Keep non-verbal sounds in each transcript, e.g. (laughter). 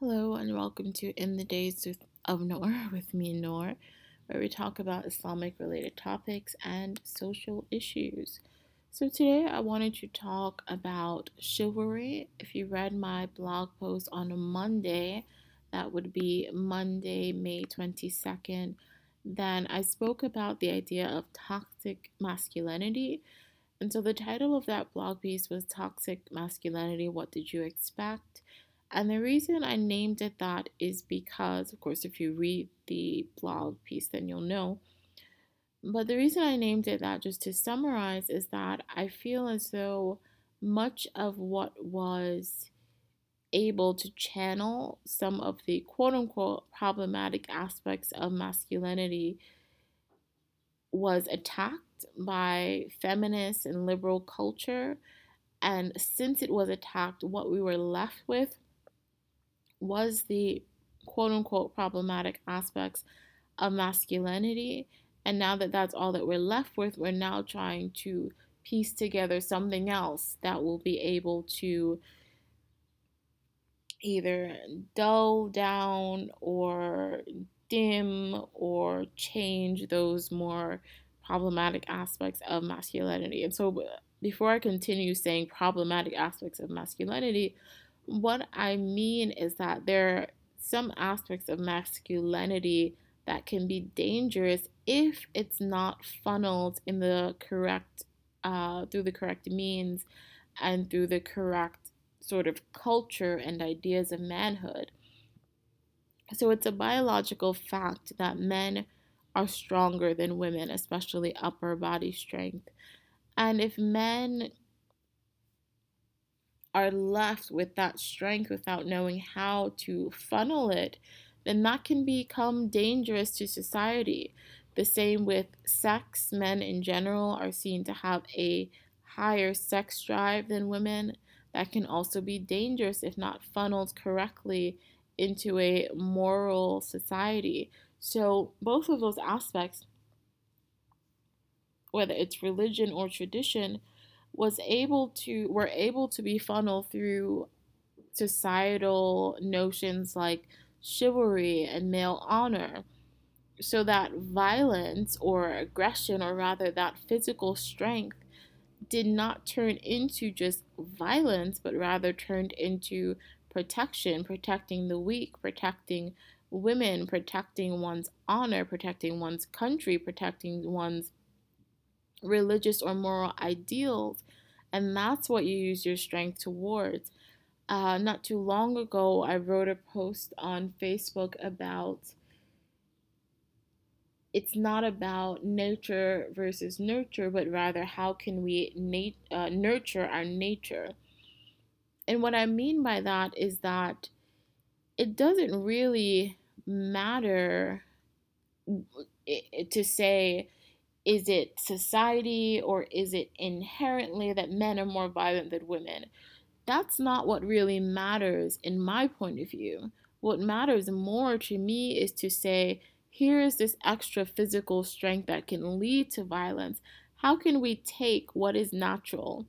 Hello and welcome to In the Days of Noor (laughs) with me, Noor, where we talk about Islamic related topics and social issues. So today I wanted to talk about chivalry. If you read my blog post on a Monday, that would be Monday, May 22nd, then I spoke about the idea of toxic masculinity. And so the title of that blog piece was Toxic Masculinity What Did You Expect? And the reason I named it that is because, of course, if you read the blog piece, then you'll know. But the reason I named it that, just to summarize, is that I feel as though much of what was able to channel some of the quote unquote problematic aspects of masculinity was attacked by feminist and liberal culture. And since it was attacked, what we were left with was the quote unquote problematic aspects of masculinity. And now that that's all that we're left with, we're now trying to piece together something else that will be able to either dull down or dim or change those more problematic aspects of masculinity. And so, uh, before I continue saying problematic aspects of masculinity, what I mean is that there are some aspects of masculinity that can be dangerous if it's not funneled in the correct uh, through the correct means and through the correct sort of culture and ideas of manhood. So it's a biological fact that men are stronger than women, especially upper body strength. And if men are left with that strength without knowing how to funnel it, then that can become dangerous to society. The same with sex. Men in general are seen to have a higher sex drive than women. That can also be dangerous if not funneled correctly into a moral society. So, both of those aspects, whether it's religion or tradition, was able to were able to be funneled through societal notions like chivalry and male honor. So that violence or aggression or rather that physical strength did not turn into just violence but rather turned into protection protecting the weak protecting women protecting one's honor protecting one's country protecting one's religious or moral ideals, and that's what you use your strength towards. Uh, not too long ago, I wrote a post on Facebook about it's not about nature versus nurture, but rather how can we nat- uh, nurture our nature. And what I mean by that is that it doesn't really matter to say is it society or is it inherently that men are more violent than women? That's not what really matters in my point of view. What matters more to me is to say, here is this extra physical strength that can lead to violence. How can we take what is natural,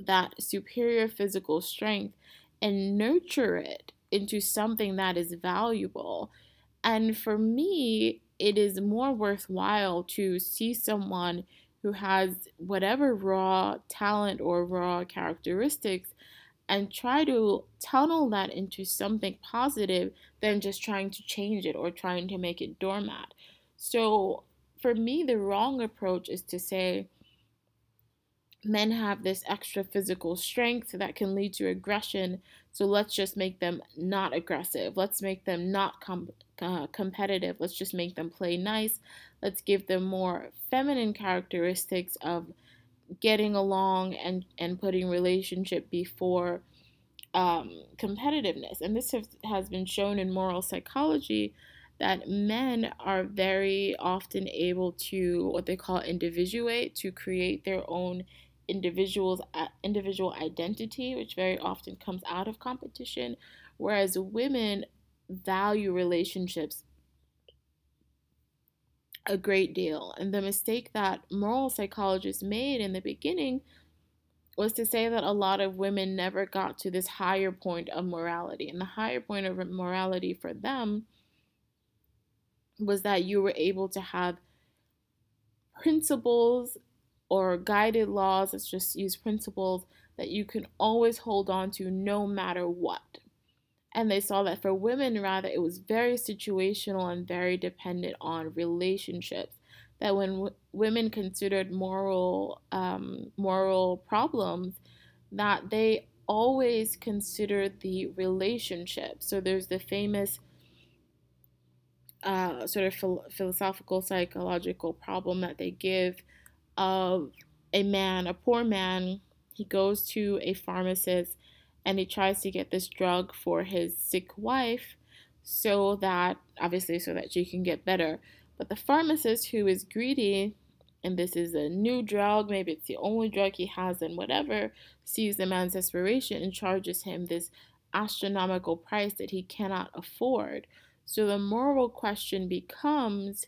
that superior physical strength, and nurture it into something that is valuable? And for me, it is more worthwhile to see someone who has whatever raw talent or raw characteristics and try to tunnel that into something positive than just trying to change it or trying to make it doormat. So, for me, the wrong approach is to say, men have this extra physical strength that can lead to aggression. So let's just make them not aggressive. Let's make them not com- uh, competitive. Let's just make them play nice. Let's give them more feminine characteristics of getting along and, and putting relationship before um, competitiveness. And this has, has been shown in moral psychology that men are very often able to what they call individuate, to create their own individuals uh, individual identity, which very often comes out of competition, whereas women value relationships a great deal. And the mistake that moral psychologists made in the beginning was to say that a lot of women never got to this higher point of morality. And the higher point of morality for them was that you were able to have principles or guided laws, let's just use principles that you can always hold on to no matter what. And they saw that for women, rather, it was very situational and very dependent on relationships. That when w- women considered moral um, moral problems, that they always considered the relationship. So there's the famous uh, sort of phil- philosophical psychological problem that they give of a man, a poor man. He goes to a pharmacist and he tries to get this drug for his sick wife so that obviously so that she can get better. But the pharmacist who is greedy and this is a new drug maybe it's the only drug he has and whatever sees the man's desperation and charges him this astronomical price that he cannot afford. So the moral question becomes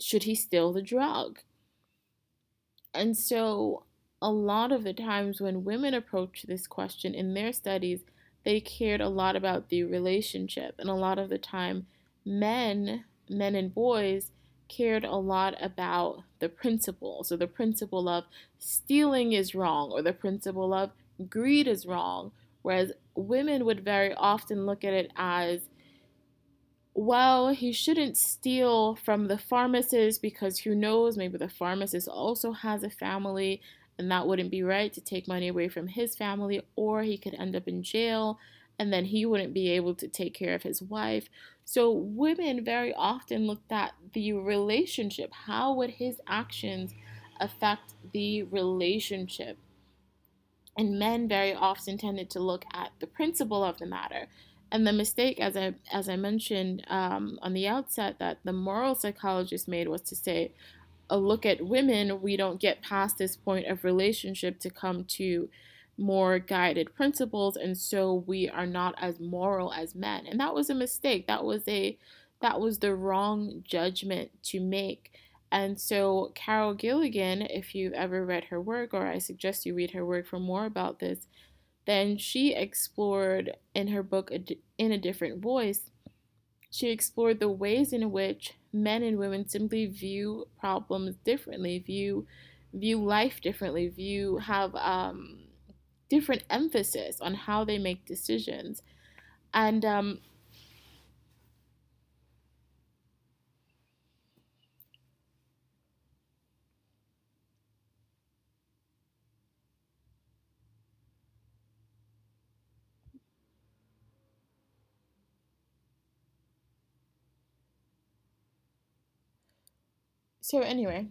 should he steal the drug and so a lot of the times when women approach this question in their studies, they cared a lot about the relationship. And a lot of the time, men, men and boys, cared a lot about the principle. So the principle of stealing is wrong, or the principle of greed is wrong. Whereas women would very often look at it as well, he shouldn't steal from the pharmacist because who knows, maybe the pharmacist also has a family and that wouldn't be right to take money away from his family, or he could end up in jail and then he wouldn't be able to take care of his wife. So, women very often looked at the relationship. How would his actions affect the relationship? And men very often tended to look at the principle of the matter. And the mistake, as I as I mentioned um, on the outset, that the moral psychologist made was to say, a look at women, we don't get past this point of relationship to come to more guided principles and so we are not as moral as men. And that was a mistake. That was a that was the wrong judgment to make. And so carol gilligan if you've ever read her work or i suggest you read her work for more about this then she explored in her book in a different voice. She explored the ways in which men and women simply view problems differently, view view life differently, view have um, different emphasis on how they make decisions, and um, so anyway,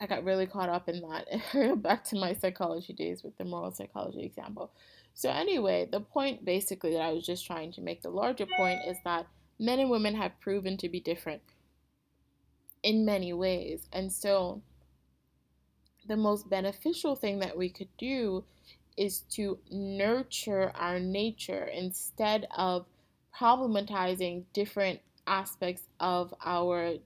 I got really caught up in that. (laughs) Back to my psychology days with the moral psychology example. So, anyway, the point basically that I was just trying to make, the larger point, is that men and women have proven to be different in many ways. And so, the most beneficial thing that we could do is to nurture our nature instead of problematizing different aspects of our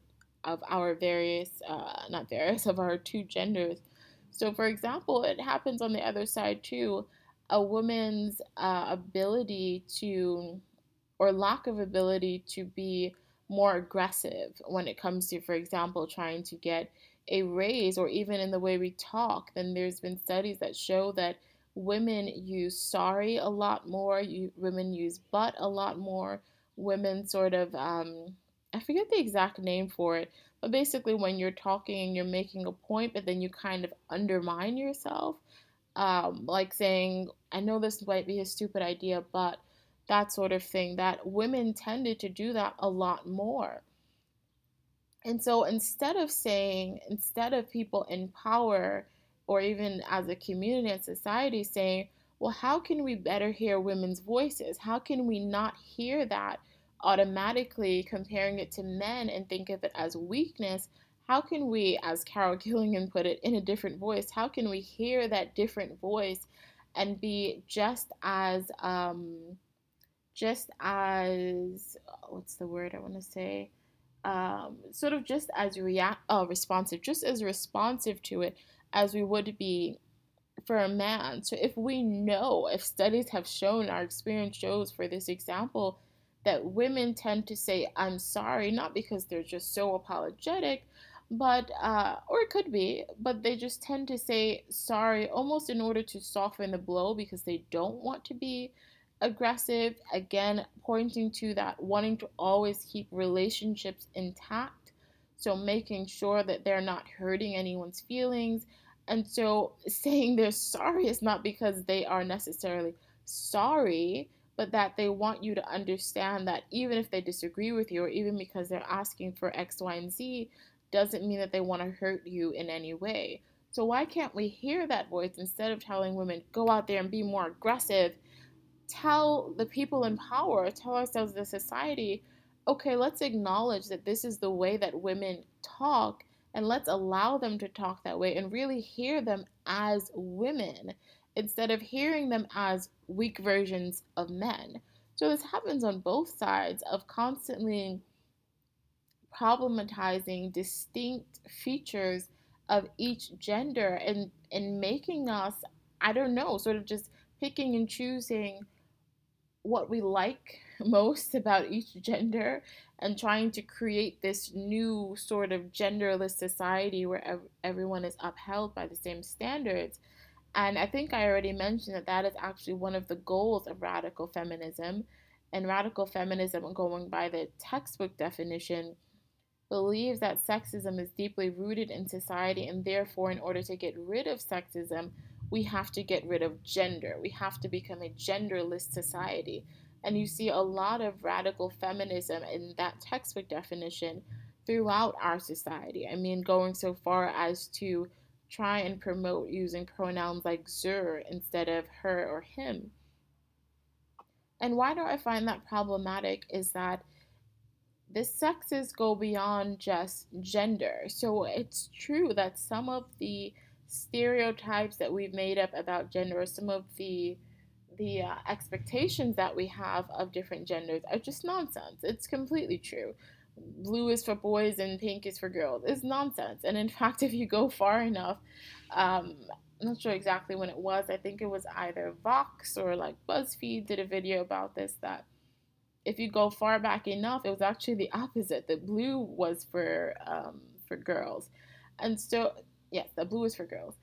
of our various, uh, not various, (laughs) of our two genders. So, for example, it happens on the other side too. A woman's uh, ability to, or lack of ability to be more aggressive when it comes to, for example, trying to get a raise or even in the way we talk, then there's been studies that show that women use sorry a lot more, you, women use but a lot more, women sort of um, I forget the exact name for it, but basically when you're talking and you're making a point, but then you kind of undermine yourself, um, like saying, I know this might be a stupid idea, but that sort of thing, that women tended to do that a lot more. And so instead of saying, instead of people in power or even as a community and society saying, well, how can we better hear women's voices? How can we not hear that? Automatically comparing it to men and think of it as weakness, how can we, as Carol (laughs) Gilligan put it in a different voice, how can we hear that different voice and be just as, um, just as, what's the word I want to say? Um, sort of just as react, uh, responsive, just as responsive to it as we would be for a man. So if we know, if studies have shown, our experience shows for this example, that women tend to say, I'm sorry, not because they're just so apologetic, but, uh, or it could be, but they just tend to say sorry almost in order to soften the blow because they don't want to be aggressive. Again, pointing to that wanting to always keep relationships intact. So making sure that they're not hurting anyone's feelings. And so (laughs) saying they're sorry is not because they are necessarily sorry, but that they want you to understand that even if they disagree with you, or even because they're asking for X, Y, and Z, doesn't mean that they want to hurt you in any way. So, why can't we hear that voice instead of telling women, go out there and be more aggressive? Tell the people in power, tell ourselves, the society, okay, let's acknowledge that this is the way that women talk and let's allow them to talk that way and really hear them as women instead of hearing them as weak versions of men. So this happens on both sides of constantly problematizing distinct features of each gender and and making us I don't know, sort of just picking and choosing what we like (laughs) most about each gender and trying to create this new sort of genderless society where ev- everyone is upheld by the same standards and I think I already mentioned that that is actually one of the goals of radical feminism. And radical feminism, going by the textbook definition, believes that sexism is deeply rooted in society, and therefore, in order to get rid of sexism, we have to get rid of gender. We have to become a genderless society. And you see a lot of radical feminism in that textbook definition throughout our society. I mean, going so far as to try and promote using pronouns like zur instead of her or him. And why do I find that problematic is that the sexes go beyond just gender. So it's true that some of the stereotypes that we've made up about gender, or some of the the uh, expectations that we have of different genders are just nonsense. It's completely true blue is for boys and pink is for girls is nonsense. And in (laughs) fact, if you go far enough, um, I'm not sure exactly when it was. I think it was either Vox or like BuzzFeed did a video about this that if you go far back enough, it was actually the opposite. The blue was for um, for girls, and so yes, the blue is for girls.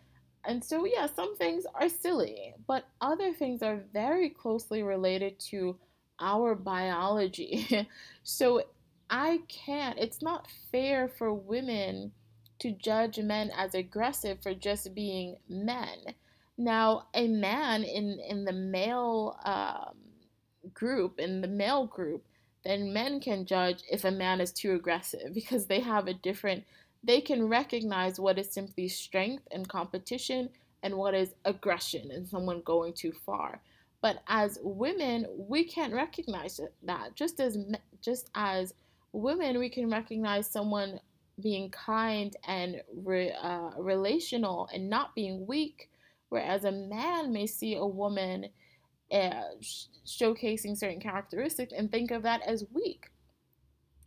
And so yeah, some things are silly, but other things are very closely related to our biology. (laughs) so I can't, it's not fair for women to judge men as aggressive for just being men. Now, a man in, in the male um, group, in the male group, then men can judge if a man is too aggressive (laughs) because they have a different, they can recognize what is simply strength and competition and what is aggression and someone going too far. But as women, we can't recognize that just as just as women, we can recognize someone being kind and re, uh, relational and not being weak, whereas a man may see a woman uh, sh- showcasing certain characteristics and think of that as weak.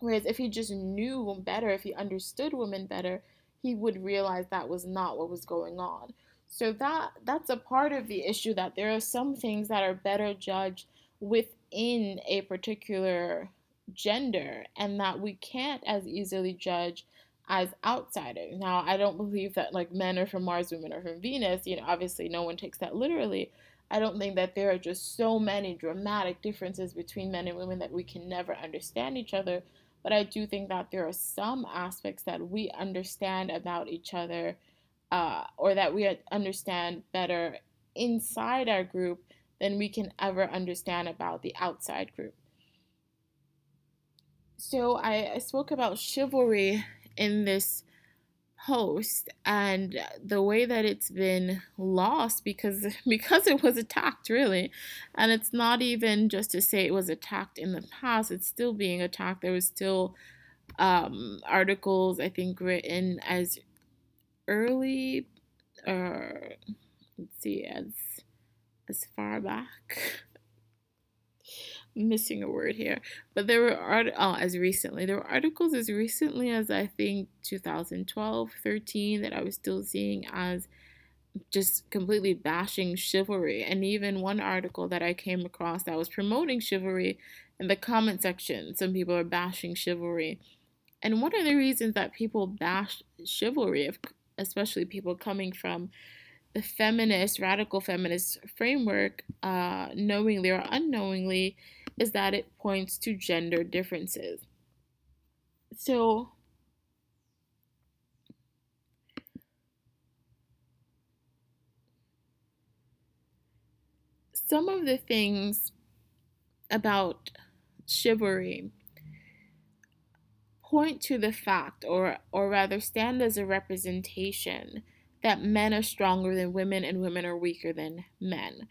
Whereas if he just knew better, if he understood women better, he would realize that was not what was going on. So that that's a part of the issue that there are some things that are better judged within a particular gender and that we can't as easily judge as outsiders. Now, I don't believe that like men are from Mars, women are from Venus. You know, obviously no one takes that literally. I don't think that there are just so many dramatic differences between men and women that we can never understand each other. But I do think that there are some aspects that we understand about each other uh, or that we understand better inside our group than we can ever understand about the outside group. So I, I spoke about chivalry in this post and the way that it's been lost because (laughs) because it was attacked really. And it's not even just to say it was attacked in the past it's still being attacked. There was still um, articles i think written as early uh, let's see as as far back (laughs) missing a word here, but there were art oh, as recently there were articles as recently as I think 2012, 13 that I was still seeing as just completely bashing chivalry. And even one article that I came across that was promoting chivalry in the comment section, some people are bashing chivalry. And one of the reasons that people bash chivalry, especially people coming from the feminist, radical feminist framework, uh, knowingly or unknowingly, is that it points to gender differences. So, some of the things about chivalry point to the fact, or, or rather stand as a representation, that men are stronger than women and women are weaker than men.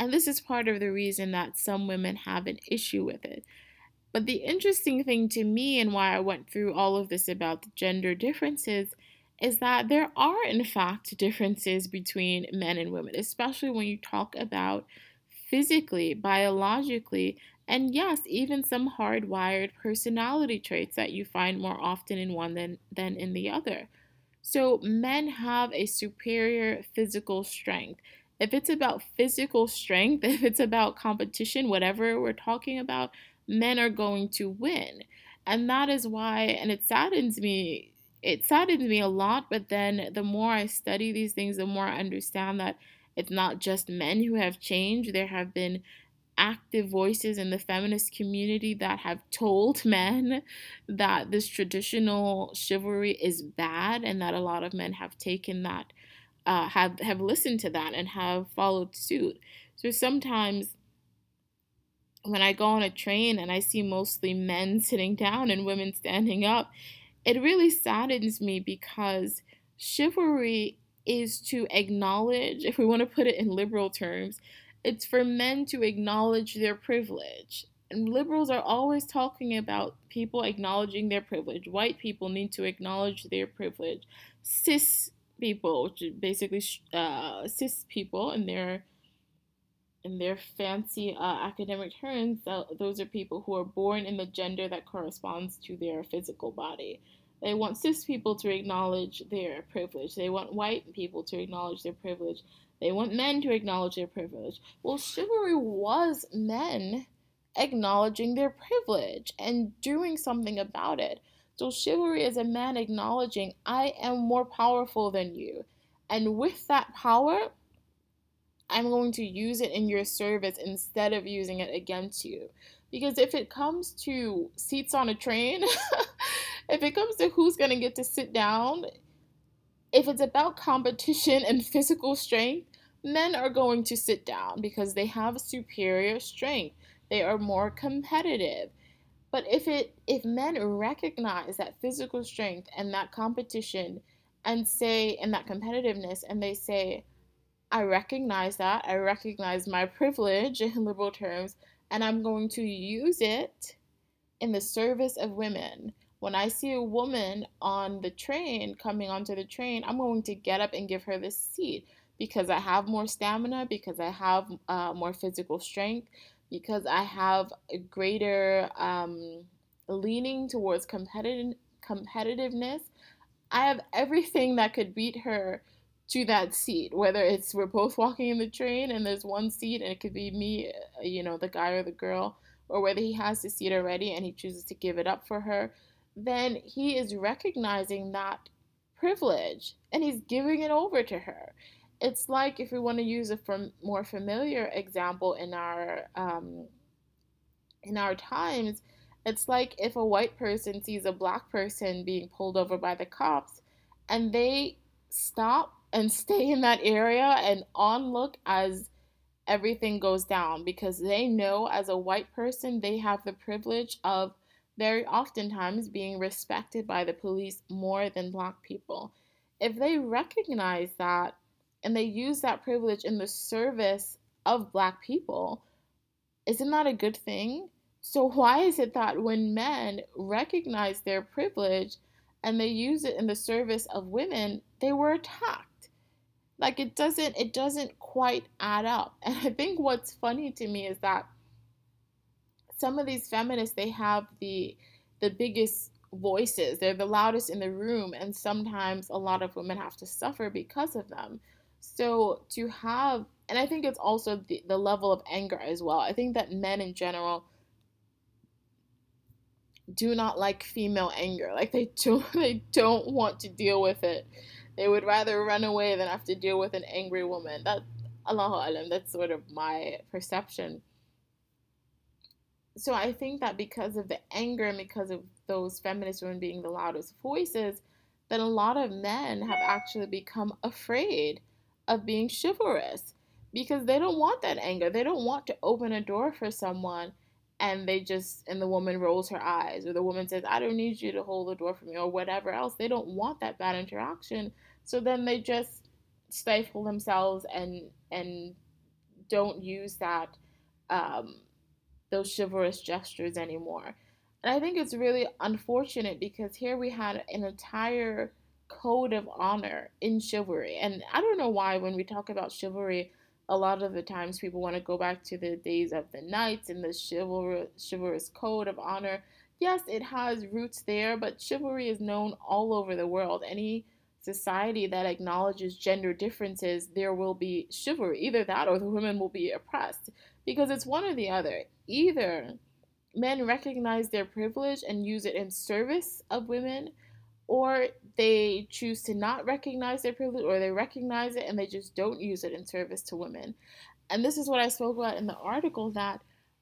And this is part of the reason that some women have an issue with it. But the interesting thing to me, and why I went through all of this about the gender differences, is that there are, in fact, differences between men and women, especially when you talk about physically, biologically, and yes, even some hardwired personality traits that you find more often in one than, than in the other. So, men have a superior physical strength. If it's about physical strength, (laughs) if it's about competition, whatever we're talking about, men are going to win. And that is why, and it saddens me it saddens me a lot, but then the more I study these things, the more I understand that it's not just men who have changed. There have been active voices in the feminist community that have told (laughs) men that this traditional chivalry is bad and that a lot of men have taken that uh, have have listened to that and have followed suit so sometimes when i go on a train and i see mostly men (laughs) sitting down and women standing up it really saddens me because chivalry is to acknowledge, if we want to put it in liberal terms, it's for men to acknowledge their privilege. And liberals are always talking about people acknowledging their privilege. White people need to acknowledge their privilege. Cis people, which basically uh, cis people, and their in their fancy uh, academic terms, those are people who are born in the gender that corresponds to their physical body. They want cis people to acknowledge their privilege. They want white people to acknowledge their privilege. They want men to acknowledge their privilege. Well, chivalry was men acknowledging their privilege and doing something about it. So, chivalry is a man acknowledging, I am more powerful than you. And with that power, I'm going to use it in your service instead of using it against you. Because if it comes to seats on a train, (laughs) if it comes to who's going to get to sit down, if it's about competition and physical strength, men are going to sit down because they have superior strength. They are more competitive. But if it if men recognize that physical strength and that competition and say and that competitiveness and they say I recognize that. I recognize my privilege (laughs) in liberal terms, and I'm going to use it in the service of women. When I see a woman on the train, coming onto the train, I'm going to get up and give her the seat because I have more stamina, because I have uh, more physical strength, because I have a greater um, leaning towards competitive competitiveness. I have everything that could beat her to that seat, whether it's we're both walking in the train and there's one seat and it could be me, uh, you know, the guy or the girl, or whether he has the seat already and he chooses to give it up for her, then he is recognizing that privilege and he's giving it over to her. It's like if we want to use a from more familiar example in our um, in our times, it's like if a white person sees a black person being pulled over by the cops and they stop and (laughs) stay in that area and on look as everything goes down because they know as a white person they have the privilege of very oftentimes being respected by the police more than black people. If they recognize that and they use that privilege in the service of black people, isn't that a good thing? So, why is it that when men recognize their privilege and they use it in the service of women, they were attacked? like it doesn't it doesn't quite add up (laughs) and i think what's funny to me is that some of these feminists they have the the biggest voices. They're the loudest in the room, and sometimes a lot of women have to suffer because of them. So to have, and I think it's also the, the level of anger as well. I think that men in general do not like female anger. Like they don't (laughs) they don't want to deal with it. They would rather run away than have to deal with an angry woman. That Allahu Alam, that's sort of my perception. So I think that because of the anger and because of those feminist women being the loudest voices, that a lot of men have actually become afraid of being chivalrous because they don't want that anger. They don't want to open a door for someone and they just and the woman rolls her eyes or the woman says i don't need you to hold the door for me or whatever else. They don't want that bad interaction. So then they just stifle themselves and and don't use that um, those chivalrous gestures anymore. And i think it's really unfortunate because here we had an entire code of honor in chivalry and i don't know why when we talk about chivalry a lot of the times people want to go back to the days of the knights and the chivalrous, chivalrous code of honor. Yes, it has roots there, but chivalry is known all over the world. Any society that acknowledges gender differences, there will be chivalry. Either that or the women will be oppressed because it's one or the other. Either men recognize their privilege and use it in service of women, or they choose to not recognize their privilege or they recognize it and they just don't use it in service to women. And this is what I spoke about in the article that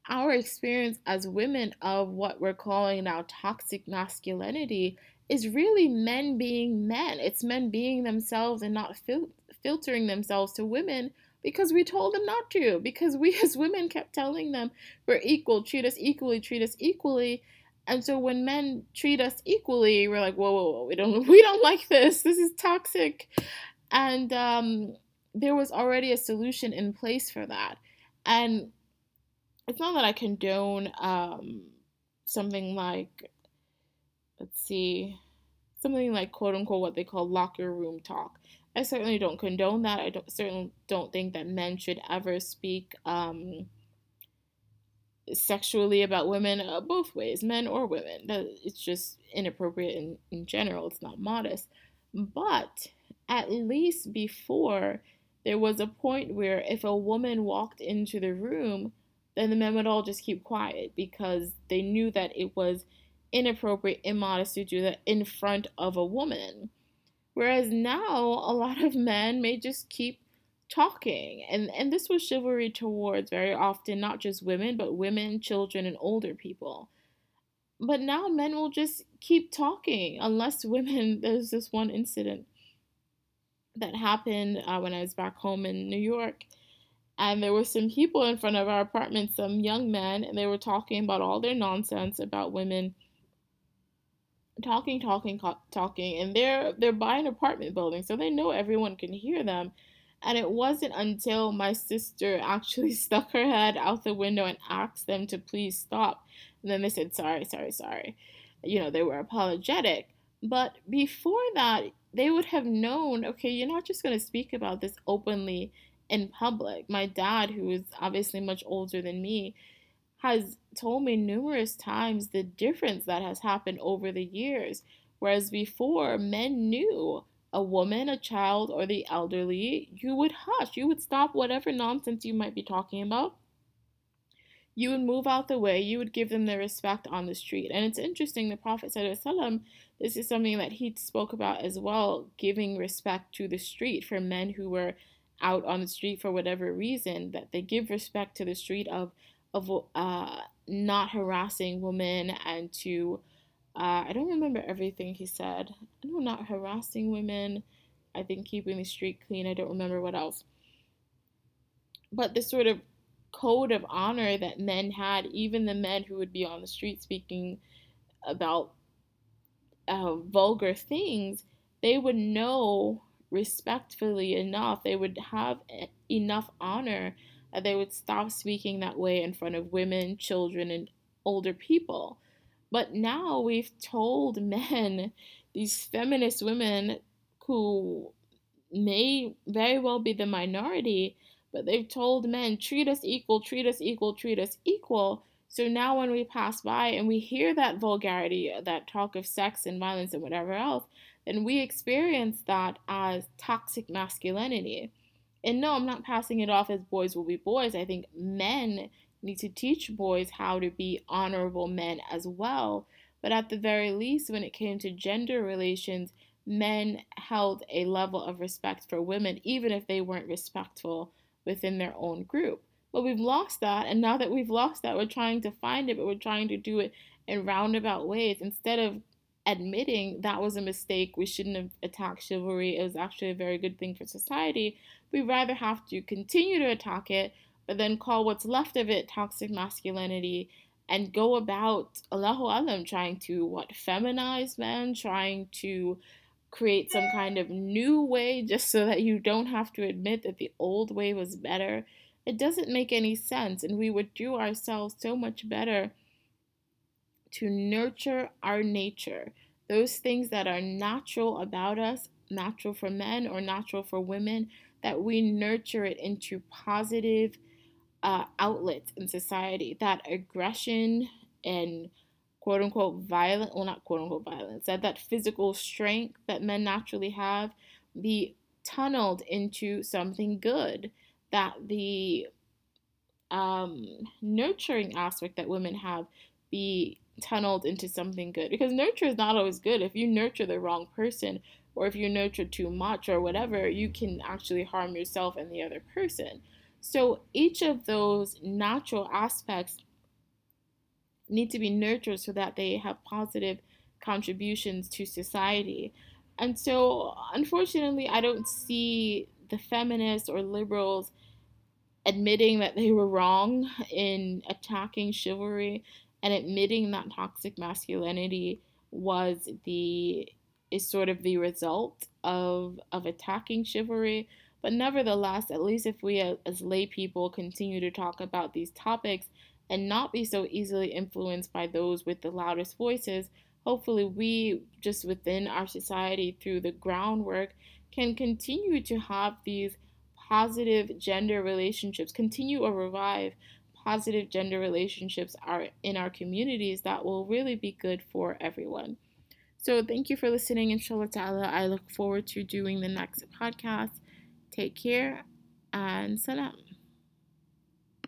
our experience as women of what we're calling now toxic masculinity is really men being men. It's men being themselves and not fil- filtering themselves to women because we told them not to. Because we as women kept telling them we're equal, treat us equally, treat us equally. And so when men treat us equally, we're like, whoa, whoa, whoa, we don't, (laughs) we don't like this. This is toxic. And um, there was already a solution in place for that. And it's not that I condone um, something like, let's see, something like quote unquote what they call locker room talk. I certainly don't condone that. I don't certainly don't think that men should ever speak um, sexually about women uh, both ways, men or women. It's just inappropriate in, in general, it's not modest. But at least before, there was a point where if a woman walked into the room, then the men would all just keep quiet because they knew that it was inappropriate, immodest to do that in front of a woman. Whereas now, a lot of men may just keep talking and and this was chivalry towards very often not just women but women children and older people. But now men will just keep talking unless (laughs) women there's this one incident that happened uh, when i was back home in new york and there were some people in front of our apartment some young men and they were talking about all their nonsense about women talking talking talking and they're they're by an apartment building so they know everyone can hear them and it wasn't until my sister actually (laughs) stuck her head out the window and asked them to please stop. And then they said, sorry, sorry, sorry. You know, they were apologetic. But before that, they would have known okay, you're not just going to speak about this openly in public. My dad, who is obviously much older than me, has told me numerous times the difference that has happened over the years. Whereas before, men knew a woman, a child, or the elderly, you would hush. You would stop whatever nonsense you might be talking about. You would move out the way. You would give them their respect on the street. And it's interesting, the Prophet said, this is something that he spoke about as well, giving respect to the street for men who were out on the street for whatever reason, that they give respect to the street of, of uh, not harassing women and to uh, I don't remember everything he said. I know not harassing women. I think keeping the street clean. I don't remember what else. But this sort of code of honor that men had, even the men who would be on the street speaking about uh, vulgar things, they would know respectfully enough, they would have enough honor that they would stop speaking that way in front of women, children, and older people. But now we've told (laughs) men, these feminist women who may very well be the minority, but they've told men, treat us equal, treat us equal, treat us equal, So now when we pass by and we hear that vulgarity, that talk of sex and violence and whatever else, then we experience that as toxic masculinity. And no, I'm not passing it off as boys will be boys. I think men need to teach boys how to be honorable men as well. But at the very least, when it came to gender relations, men held a level of respect for women, even if they weren't respectful within their own group. But we've lost that, and now that we've lost that, we're trying to find it, but we're trying to do it in roundabout ways instead of admitting that was a mistake. We shouldn't have attacked chivalry. It was actually a very good thing for society. We rather have to continue to attack it, but then call what's left of it toxic masculinity and go about Allahu Alam trying to what feminize men, trying to create some kind of new way just so that you don't have to admit that the old way was better. It doesn't make any sense, and we would do ourselves so much better to nurture our nature. Those things that are natural about us, natural for men or natural for women, that we nurture it into positive uh, outlets in society. That aggression and quote unquote violent, well, not quote unquote violence, that, that physical strength that men naturally have be tunneled into something good that the um, nurturing aspect that women have be tunneled into something good because nurture is not always good if you nurture the wrong person or if you nurture too much or whatever you can actually harm yourself and the other person so each of those natural aspects need to be nurtured so that they have positive contributions to society. And so unfortunately i don't see the feminists or liberals admitting that they were wrong in attacking chivalry and admitting that toxic masculinity was the is sort of the result of of attacking chivalry but nevertheless at least if we as lay people continue to talk about these topics and not be so easily influenced by those with the loudest voices hopefully we just within our society through the groundwork can continue to have these positive gender relationships, continue or revive positive gender relationships are in our communities that will really be good for everyone. So thank you for listening, inshallah ta'ala. I look forward to doing the next podcast. Take care and salam.